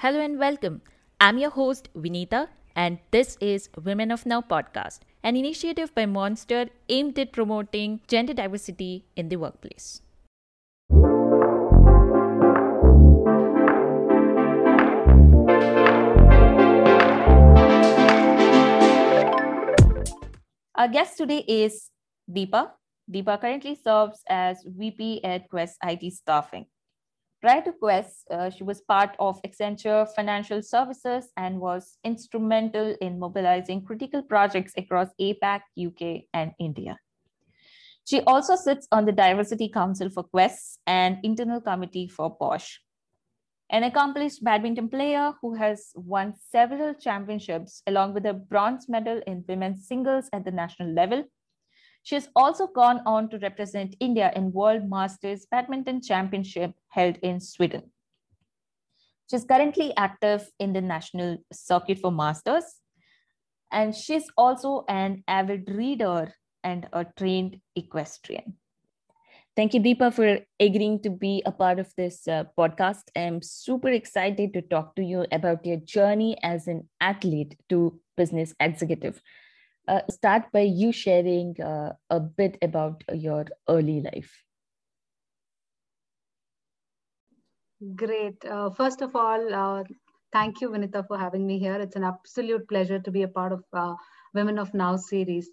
Hello and welcome. I'm your host, Vinita, and this is Women of Now podcast, an initiative by Monster aimed at promoting gender diversity in the workplace. Our guest today is Deepa. Deepa currently serves as VP at Quess IT Staffing. Prior to Quess, uh, she was part of Accenture Financial Services and was instrumental in mobilizing critical projects across APAC, UK, and India. She also sits on the Diversity Council for Quess and Internal Committee for Bosch. An accomplished badminton player who has won several championships, along with a bronze medal in women's singles at the national level, she has also gone on to represent India in World Masters Badminton Championship held in Sweden. She's currently active in the national circuit for masters, and she's also an avid reader and a trained equestrian. Thank you, Deepa, for agreeing to be a part of this uh, podcast. I'm super excited to talk to you about your journey as an athlete to business executive uh, start by you sharing uh, a bit about your early life. Great. Uh, first of all, uh, thank you, Vinita, for having me here. It's an absolute pleasure to be a part of uh, Women of Now series.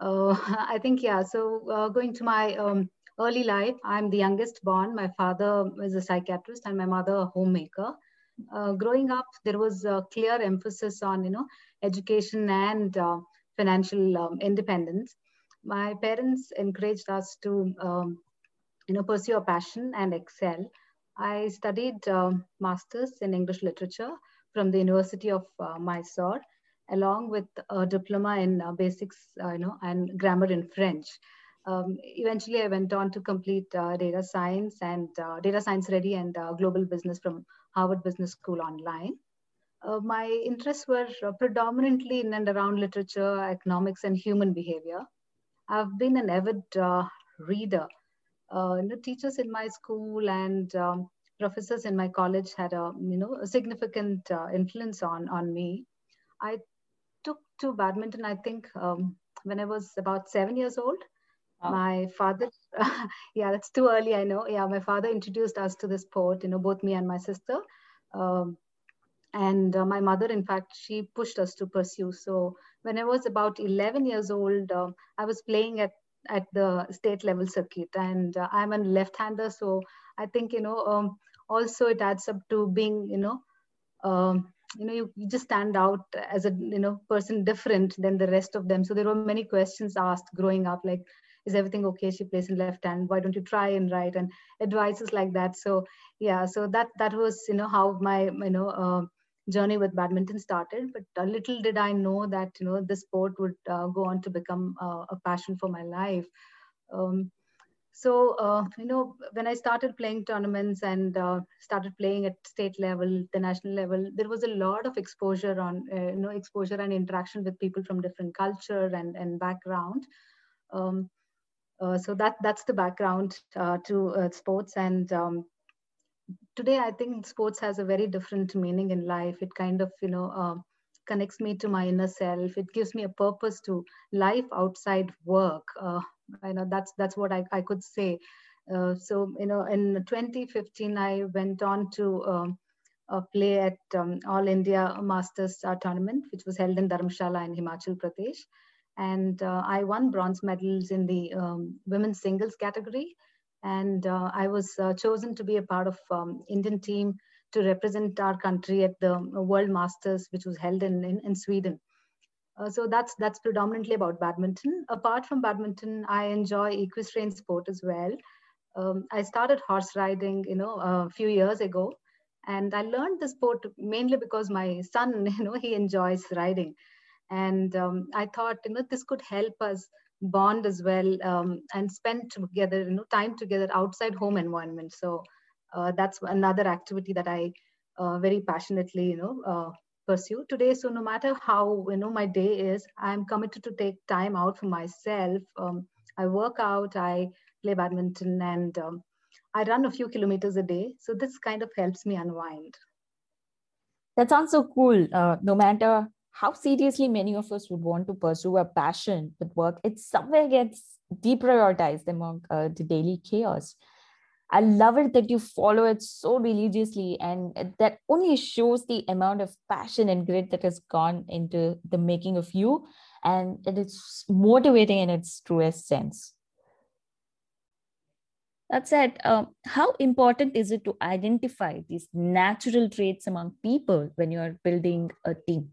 Uh, I think, yeah, so going to my um, early life, I'm the youngest born. My father is a psychiatrist and my mother a homemaker. growing up, there was a clear emphasis on, you know, education and financial um, independence, my parents encouraged us to, um, you know, pursue a passion and excel. I studied uh, masters in English literature from the University of uh, Mysore, along with a diploma in uh, basics, uh, you know, and grammar in French. Um, eventually, I went on to complete uh, data science and uh, data science ready and global business from Harvard Business School online uh, my interests were uh, predominantly in and around literature, economics, and human behavior. I've been an avid uh, reader. Uh, you know, teachers in my school and um, professors in my college had a you know a significant uh, influence on on me. I took to badminton. I think um, when I was about seven years old. Wow. My father, yeah, that's too early. I know. Yeah, my father introduced us to the sport. You know, both me and my sister. Um, and uh, my mother in fact she pushed us to pursue. So when i was about 11 years old uh, i was playing at at the state level circuit. And uh, i'm a left hander so i think you know um, also it adds up to being you know um, you know you, you, just stand out as a you know person different than the rest of them. So there were many questions asked growing up like is everything okay? She plays in left hand. Why don't you try in right? And advices like that. So yeah so that that was you know how my you know uh, journey with badminton started but little did i know that you know this sport would uh, go on to become uh, a passion for my life. Um, so uh, you know when i started playing tournaments and uh, started playing at state level the national level there was a lot of exposure on uh, you know exposure and interaction with people from different culture and and background. Um, uh, so that that's the background to sports and um, today i think sports has a very different meaning in life. It kind of you know uh, connects me to my inner self. It gives me a purpose to life outside work. Uh, i know that's that's what i, I could say. Uh, so you know in 2015 i went on to um, play at um, all india masters uh, tournament which was held in dharamshala in himachal pradesh. And uh, i won bronze medals in the um, women's singles category and uh, I was uh, chosen to be a part of um, Indian team to represent our country at the World Masters, which was held in in, in Sweden. Uh, so that's that's predominantly about badminton. Apart from badminton, I enjoy equestrian sport as well. Um, I started horse riding, you know, a few years ago, and I learned the sport mainly because my son, you know, he enjoys riding, and um, I thought, you know, this could help us bond as well um, and spend together you know time together outside home environment. So uh, that's another activity that i uh, very passionately you know uh, pursue. Today so no matter how you know my day is i'm committed to take time out for myself. Um, i work out i play badminton and um, i run a few kilometers a day. So this kind of helps me unwind. That sounds so cool. Uh, no matter how seriously many of us would want to pursue a passion with work, it somewhere gets deprioritized among uh, the daily chaos. I love it that you follow it so religiously, and that only shows the amount of passion and grit that has gone into the making of you, and it's motivating in its truest sense. That said, um, how important is it to identify these natural traits among people when you are building a team?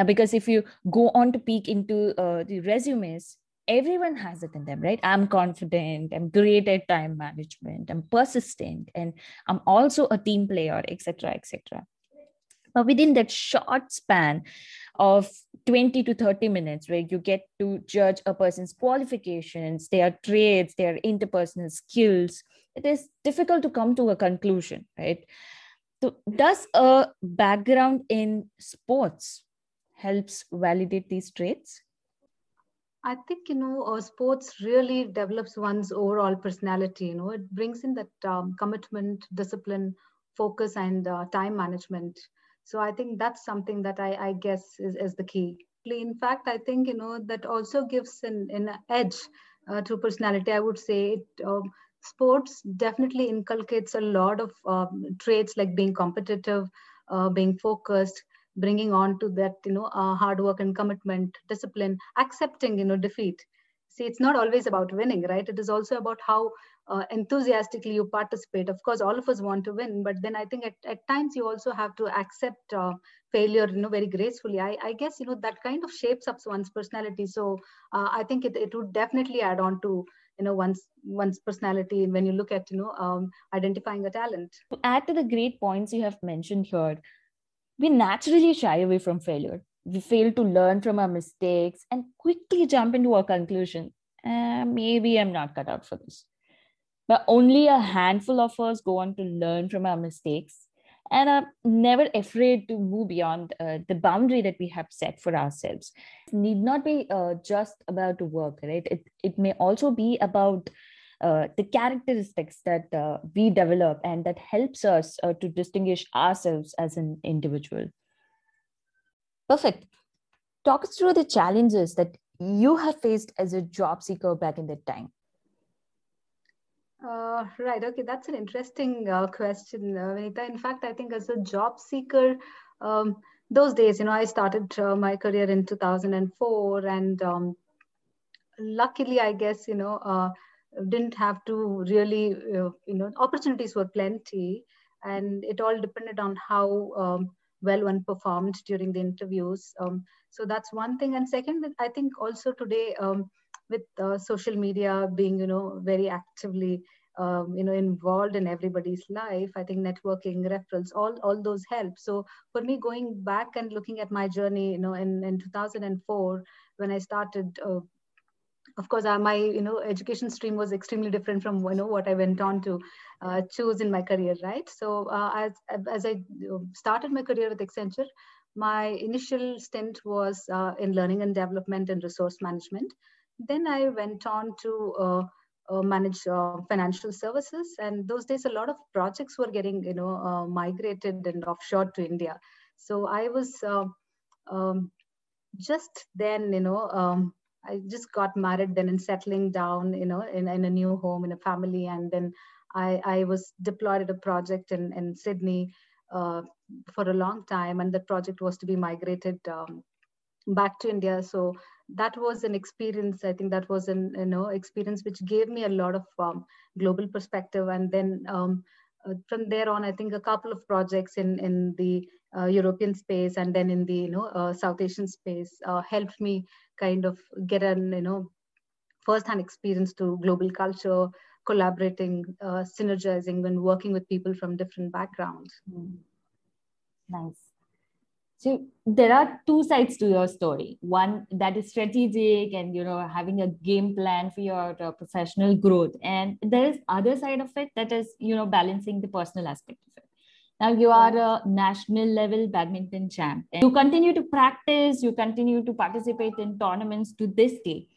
Now, because if you go on to peek into uh, the resumes, everyone has it in them, right? I'm confident, I'm great at time management, I'm persistent, and I'm also a team player, etc., etc. But within that short span of 20 to 30 minutes, where you get to judge a person's qualifications, their traits, their interpersonal skills, it is difficult to come to a conclusion, right? So, does a background in sports helps validate these traits? I think you know uh, sports really develops one's overall personality. You know, it brings in that um, commitment, discipline, focus, and uh, time management. So I think that's something that I, I guess is, is the key. In fact, I think you know that also gives an, an edge uh, to personality. I would say it, um, sports definitely inculcates a lot of um, traits like being competitive, uh, being focused, bringing on to that you know uh, hard work and commitment discipline accepting you know defeat. See it's not always about winning right? It is also about how uh, enthusiastically you participate. Of course all of us want to win but then i think at, at times you also have to accept uh, failure you know very gracefully. I, I guess you know that kind of shapes up one's personality. So uh, i think it, it would definitely add on to you know one's one's personality when you look at you know um, identifying a talent. To add to the great points you have mentioned here we naturally shy away from failure. We fail to learn from our mistakes and quickly jump into a conclusion. Eh, maybe I'm not cut out for this. But only a handful of us go on to learn from our mistakes and are never afraid to move beyond uh, the boundary that we have set for ourselves. It need not be uh, just about work, right? It, it may also be about uh, the characteristics that uh, we develop and that helps us uh, to distinguish ourselves as an individual. Perfect. Talk us through the challenges that you have faced as a job seeker back in that time. Uh, right. Okay. That's an interesting uh, question, uh, Vinita. In fact, I think as a job seeker, um, those days, you know, I started uh, my career in 2004, and um, luckily, I guess, you know, uh, didn't have to really, uh, you know, opportunities were plenty, and it all depended on how um, well one performed during the interviews. Um, so that's one thing. And second, I think also today um, with uh, social media being, you know, very actively, um, you know, involved in everybody's life, I think networking, referrals, all all those help. So for me, going back and looking at my journey, you know, in in 2004 when I started. Uh, of course uh, my you know education stream was extremely different from you know what i went on to uh, choose in my career right? So uh, as, as i started my career with accenture my initial stint was uh, in learning and development and resource management. Then i went on to uh, uh, manage financial services. And those days a lot of projects were getting you know migrated and offshore to india. So i was um, just then you know um, I just got married then and settling down, you know, in, in a new home, in a family. And then I, I was deployed at a project in, in Sydney uh, for a long time. And the project was to be migrated um, back to India. So that was an experience. I think that was an, you know, experience which gave me a lot of um, global perspective. And then um, uh, from there on, I think a couple of projects in, in the uh, European space and then in the you know uh, South Asian space uh, helped me kind of get an you know first-hand experience to global culture, collaborating, uh, synergizing when working with people from different backgrounds. Mm. Nice. So there are two sides to your story. One that is strategic and you know having a game plan for your uh, professional growth, and there is other side of it that is you know balancing the personal aspect of it. Now you are a national level badminton champ. And you continue to practice, you continue to participate in tournaments to this day.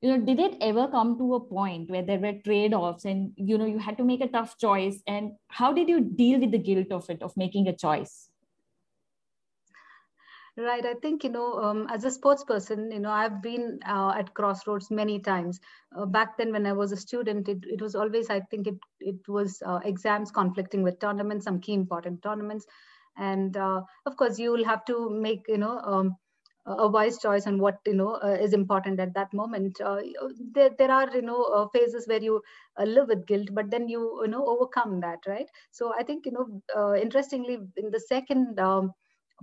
You know, did it ever come to a point where there were trade-offs and you know you had to make a tough choice? And how did you deal with the guilt of it, of making a choice? Right. I think, you know, um, as a sports person, you know, I've been uh, at crossroads many times. Uh, back then, when I was a student, it, it was always, I think it, it was uh, exams conflicting with tournaments, some key important tournaments. And uh, of course, you will have to make, you know, um, a wise choice on what, you know, uh, is important at that moment. Uh, there, there are, you know, phases where you live with guilt, but then you, you know, overcome that, right? So I think, you know, interestingly, in the second, um,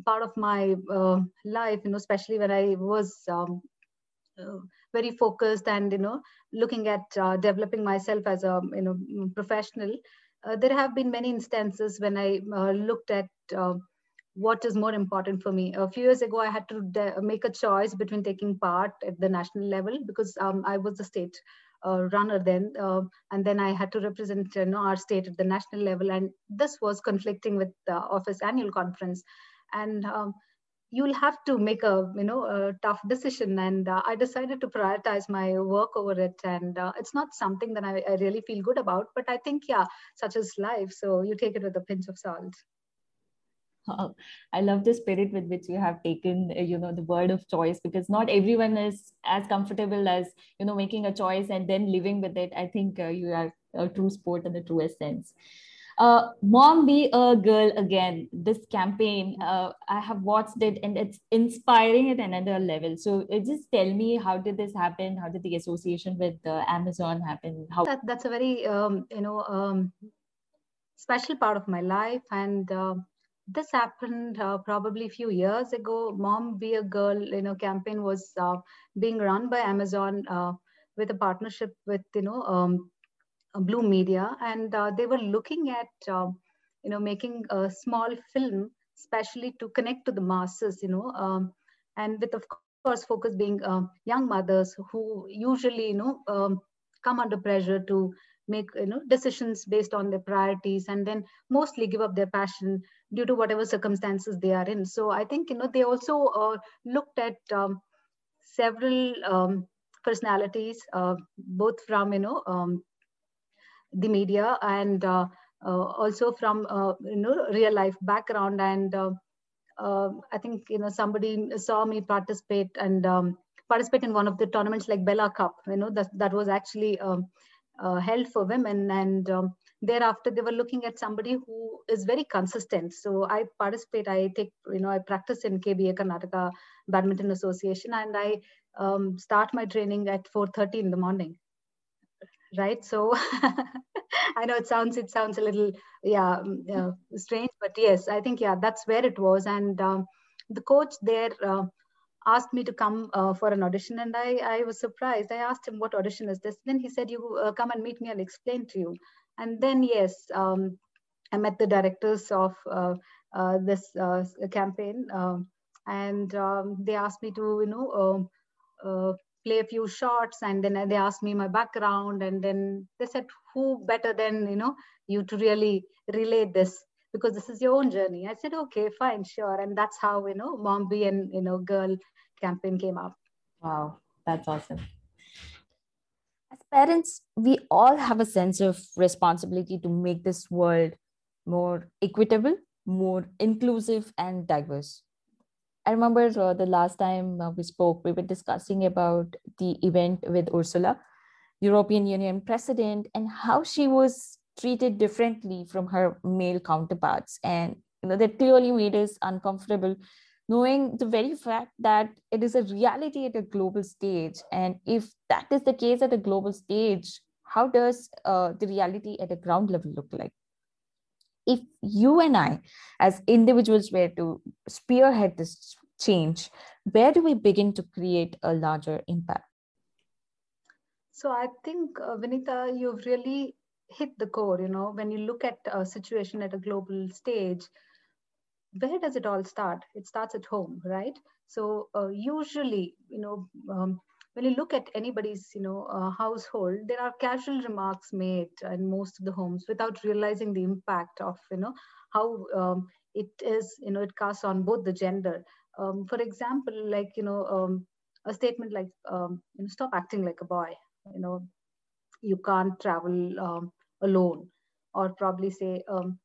part of my uh, life you know especially when i was um, uh, very focused and you know looking at uh, developing myself as a you know professional uh, there have been many instances when i uh, looked at uh, what is more important for me. A few years ago i had to de- make a choice between taking part at the national level because um, i was the state runner then and then i had to represent you know, our state at the national level and this was conflicting with the office annual conference and um, you'll have to make a you know a tough decision. And uh, i decided to prioritize my work over it. And uh, it's not something that I, I, really feel good about but i think yeah such is life. So you take it with a pinch of salt. I love the spirit with which you have taken, uh, you know, the word of choice because not everyone is as comfortable as, you know, making a choice and then living with it. I think uh, you are a true sport in the truest sense uh, mom be a girl again this campaign uh, i have watched it and it's inspiring at another level. So uh, just tell me how did this happen? How did the association with uh, amazon happen? How that, that's a very um, you know um, special part of my life. And uh, this happened uh, probably a few years ago. Mom be a girl you know campaign was being run by amazon with a partnership with you know um, Bloom Media, and uh, they were looking at um, you know making a small film, especially to connect to the masses, you know, um, and with of course focus being uh, young mothers who usually you know um, come under pressure to make you know decisions based on their priorities and then mostly give up their passion due to whatever circumstances they are in. So i think you know they also uh, looked at um, several um, personalities uh, both from you know um, the media and uh, uh, also from uh, you know real life background and I think you know somebody saw me participate and um, participate in one of the tournaments like Bella Cup. You know that that was actually um, held for women and. Um, thereafter they were looking at somebody who is very consistent so i participate i take you know i practice in kba karnataka badminton association and i um, start my training at 4.30 in the morning right? So i know it sounds it sounds a little yeah uh, strange but yes i think yeah that's where it was. And um, the coach there uh, asked me to come uh, for an audition and I, I was surprised. I asked him what audition is this? Then he said you uh, come and meet me i'll explain to you. And then yes um, i met the directors of uh, uh, this campaign um, and um, they asked me to you know um, play a few shots and then they asked me my background and then they said who better than you know you to really relate this? Because this is your own journey. I said okay fine sure. And that's how you know mom be and you know girl campaign came up. Wow that's awesome. As parents we all have a sense of responsibility to make this world more equitable more inclusive and diverse I remember uh, the last time uh, we spoke, we were discussing about the event with Ursula, European Union president, and how she was treated differently from her male counterparts. And you know, that clearly made us uncomfortable, knowing the very fact that it is a reality at a global stage. And if that is the case at a global stage, how does uh, the reality at a ground level look like? If you and I, as individuals, were to spearhead this change, where do we begin to create a larger impact? So I think, uh, Vinita, you've really hit the core. You know, when you look at a situation at a global stage, where does it all start? It starts at home, right? So uh, usually, you know, um, when you look at anybody's you know uh, household there are casual remarks made in most of the homes without realizing the impact of you know how um, it is you know it casts on both the gender. Um, for example like you know um, a statement like um, you know, stop acting like a boy you know you can't travel um, alone or probably say um,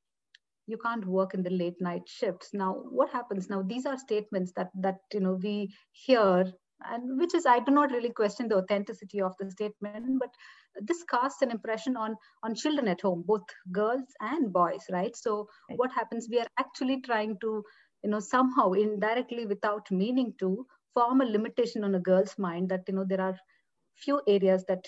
you can't work in the late night shifts. Now what happens? Now these are statements that that you know we hear and which is i do not really question the authenticity of the statement but this casts an impression on on children at home both girls and boys right? So right. what happens we are actually trying to you know somehow indirectly without meaning to form a limitation on a girl's mind that you know there are few areas that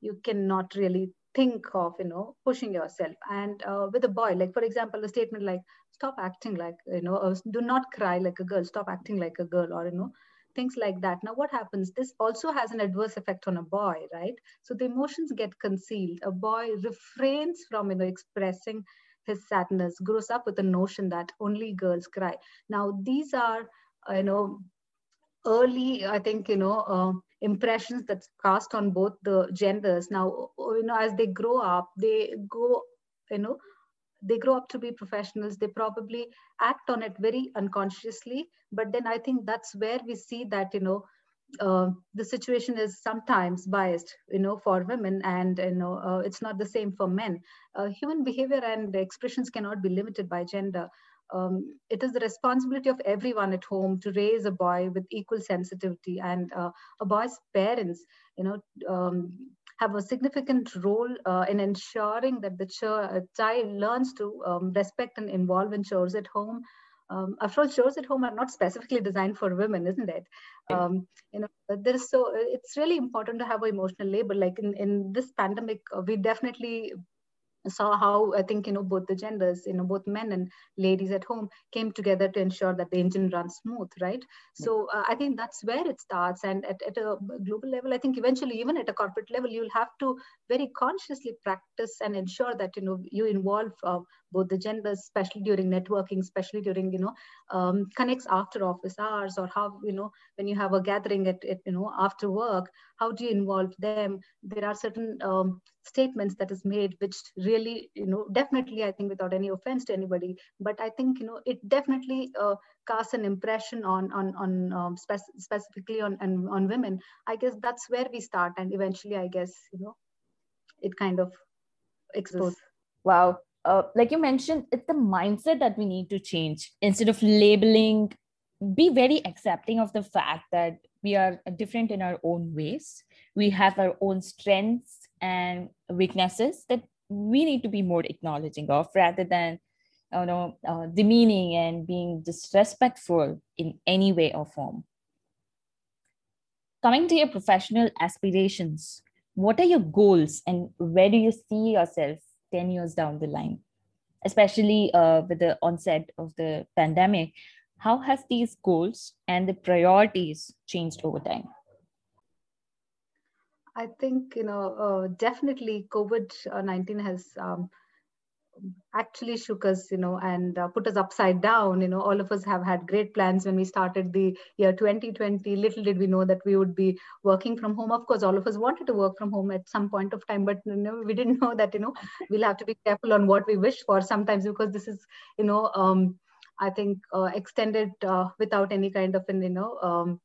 you cannot really think of you know pushing yourself. And uh, with a boy like for example a statement like stop acting like you know do not cry like a girl. Stop acting like a girl or you know things like that. Now, what happens? This also has an adverse effect on a boy, right? So the emotions get concealed. A boy refrains from, you know, expressing his sadness, grows up with the notion that only girls cry. Now, these are, you know, early, I think, you know, uh, impressions that's cast on both the genders. Now, you know, as they grow up, they go, you know, they grow up to be professionals. They probably act on it very unconsciously. But then i think that's where we see that you know uh, the situation is sometimes biased you know for women and you know uh, it's not the same for men. Uh, human behavior and expressions cannot be limited by gender. Um, it is the responsibility of everyone at home to raise a boy with equal sensitivity and uh, a boy's parents you know um, have a significant role uh, in ensuring that the ch- uh, child learns to um, respect and involve in chores at home. Um, after all, chores at home are not specifically designed for women, isn't it? Um, you know, there is so it's really important to have an emotional labor. Like in in this pandemic, uh, we definitely saw how I think you know both the genders, you know both men and ladies at home came together to ensure that the engine runs smooth, right? So uh, I think that's where it starts, and at, at a global level, I think eventually even at a corporate level, you'll have to very consciously practice and ensure that you know you involve uh, both the genders, especially during networking, especially during you know um, connects after office hours, or how you know when you have a gathering at, at you know after work, how do you involve them? There are certain um, statements that is made which really you know definitely i think without any offense to anybody but i think you know it definitely uh, casts an impression on on on um, spec- specifically on, on on women. I guess that's where we start and eventually i guess you know it kind of explodes wow. Uh, like you mentioned it's the mindset that we need to change. Instead of labeling be very accepting of the fact that we are different in our own ways. We have our own strengths and weaknesses that we need to be more acknowledging of rather than you know uh, demeaning and being disrespectful in any way or form. Coming to your professional aspirations what are your goals and where do you see yourself 10 years down the line? Especially uh, with the onset of the pandemic how has these goals and the priorities changed over time I think you know uh, definitely COVID nineteen has um, actually shook us, you know, and uh, put us upside down. You know, all of us have had great plans when we started the year 2020. Little did we know that we would be working from home. Of course, all of us wanted to work from home at some point of time, but you know, we didn't know that you know we'll have to be careful on what we wish for sometimes because this is you know um, I think uh, extended uh, without any kind of an you know um,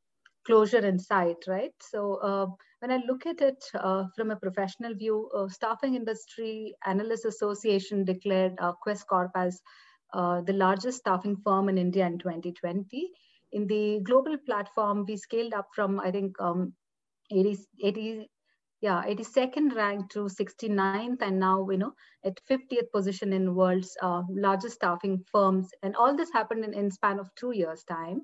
closure in sight, right? So uh, when I look at it uh, from a professional view, uh, Staffing Industry Analysts Association declared uh, Quess Corp as the largest staffing firm in India in 2020. In the global platform, we scaled up from, I think, um, 80, 80, yeah, 82nd ranked to 69th, and now, you know, at 50th position in world's uh, largest staffing firms. And all this happened in, in span of two years' time.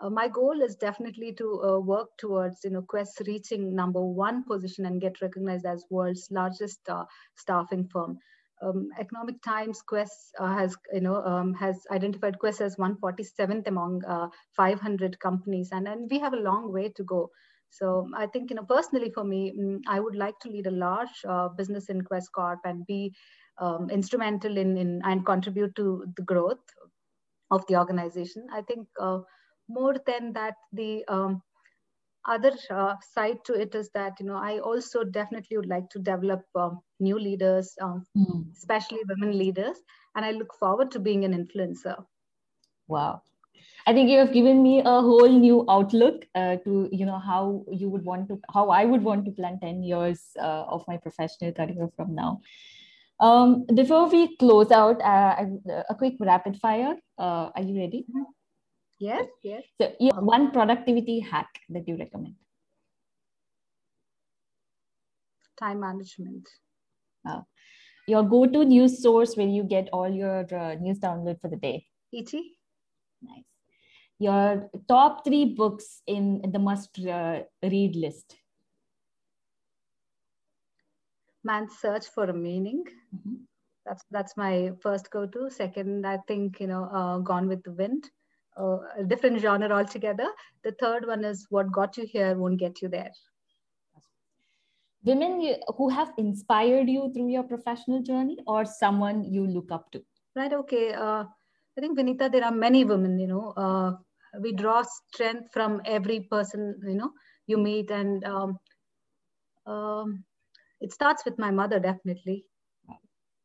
Uh, my goal is definitely to uh, work towards you know Quess reaching number one position and get recognized as world's largest uh, staffing firm. Um, economic times Quess uh, has you know um, has identified Quess as 147th among uh, 500 companies. And and we have a long way to go so i think you know personally for me mm, i would like to lead a large uh, business in Quess Corp and be um, instrumental in, in and contribute to the growth of the organization. I think more than that the um, other uh, side to it is that you know i also definitely would like to develop um, new leaders um, mm. especially women leaders and i look forward to being an influencer. Wow i think you have given me a whole new outlook uh, to you know how you would want to how i would want to plan 10 years uh, of my professional career from now Um, before we close out, uh, a quick rapid fire. Uh, are you ready? Yes, yes. So, yeah, one productivity hack that you recommend. Time management. Uh, your go-to news source where you get all your uh, news download for the day. ET. Nice. Your top three books in the must-read uh, list. Man's Search for a Meaning. Mm-hmm. That's that's my first go-to. Second, I think you know, uh, Gone with the Wind, uh, a different genre altogether. The third one is What Got You Here Won't Get You There. Women who have inspired you through your professional journey, or someone you look up to. Right. Okay. Uh, I think Vinita, there are many women. You know, uh, we draw strength from every person. You know, you meet, and um, um, it starts with my mother definitely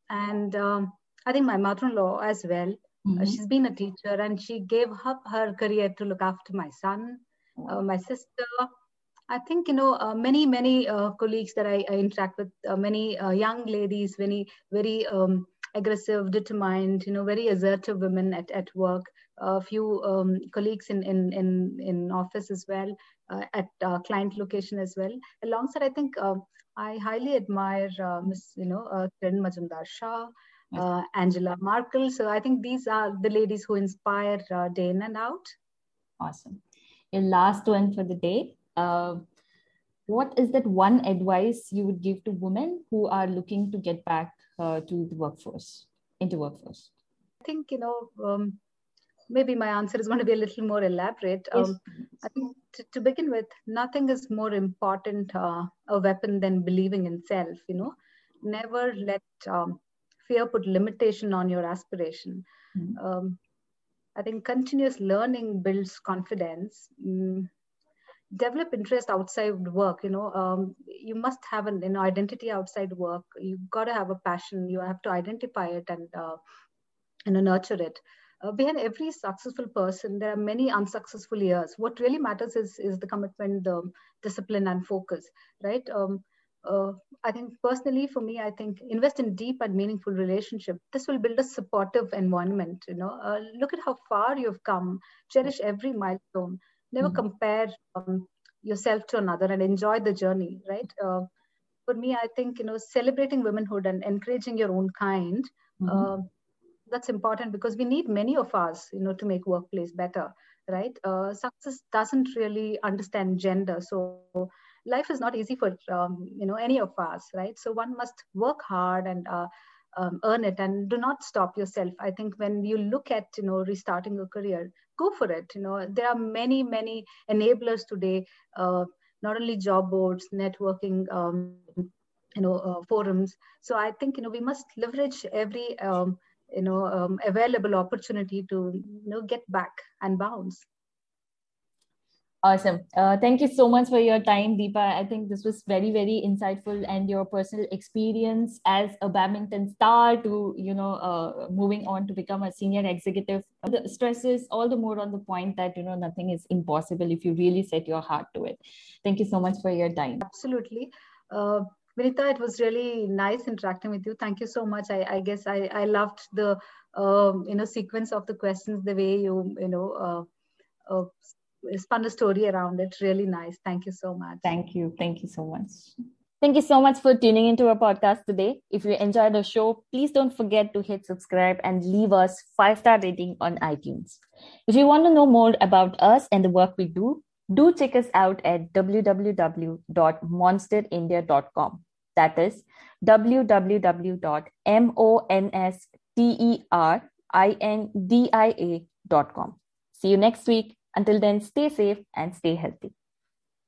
and um, i think my mother-in-law as well mm-hmm. uh, she's been a teacher and she gave up her career to look after my son uh, my sister i think you know uh, many many uh, colleagues that i, I interact with uh, many uh, young ladies very very um, aggressive determined you know very assertive women at, at work a few um, colleagues in, in in in office as well at client location as well alongside i think I highly admire uh, Miss, you know, uh, Kiran Mazumdar-Shaw, uh, Angela Merkel. So I think these are the ladies who inspire uh, day in and out. Awesome. Your last one for the day. Uh, what is that one advice you would give to women who are looking to get back uh, to the workforce, into workforce? I think, you know, um, maybe my answer is going to be a little more elaborate. Yes. Um, I think to, to, begin with, nothing is more important uh, a weapon than believing in self. You know, never let um, fear put limitation on your aspiration. Mm-hmm. Um, I think continuous learning builds confidence. Mm, develop interest outside work. You know, um, you must have an, identity outside work. You've got to have a passion. You have to identify it and uh, you know nurture it uh, behind every successful person there are many unsuccessful years. What really matters is is the commitment the discipline and focus right? Um, uh, i think personally for me i think invest in deep and meaningful relationship. This will build a supportive environment you know. Uh, look at how far you've come. Cherish every milestone. Never mm-hmm. compare um, yourself to another and enjoy the journey right? Uh, for me i think you know celebrating womanhood and encouraging your own kind mm-hmm. uh, that's important because we need many of us you know to make workplace better right? Uh, success doesn't really understand gender. So life is not easy for um, you know any of us right? So one must work hard and uh, um, earn it and do not stop yourself. I think when you look at you know restarting a career go for it. You know there are many many enablers today uh, not only job boards networking um, you know uh, forums. So i think you know we must leverage every um, you know um, available opportunity to you know get back and bounce. Awesome. Uh, thank you so much for your time deepa. I think this was very very insightful and your personal experience as a badminton star to you know uh, moving on to become a senior executive. The stresses all the more on the point that you know nothing is impossible if you really set your heart to it. Thank you so much for your time. Absolutely. Uh, Vinita, it was really nice interacting with you. Thank you so much. I, I guess I, I loved the um, you know sequence of the questions, the way you you know uh, uh, spun a story around it. Really nice. Thank you so much. Thank you. Thank you so much. Thank you so much for tuning into our podcast today. If you enjoyed the show, please don't forget to hit subscribe and leave us five star rating on iTunes. If you want to know more about us and the work we do, do check us out at www.monsterindia.com. That is www.monsterindia.com. See you next week. Until then, stay safe and stay healthy.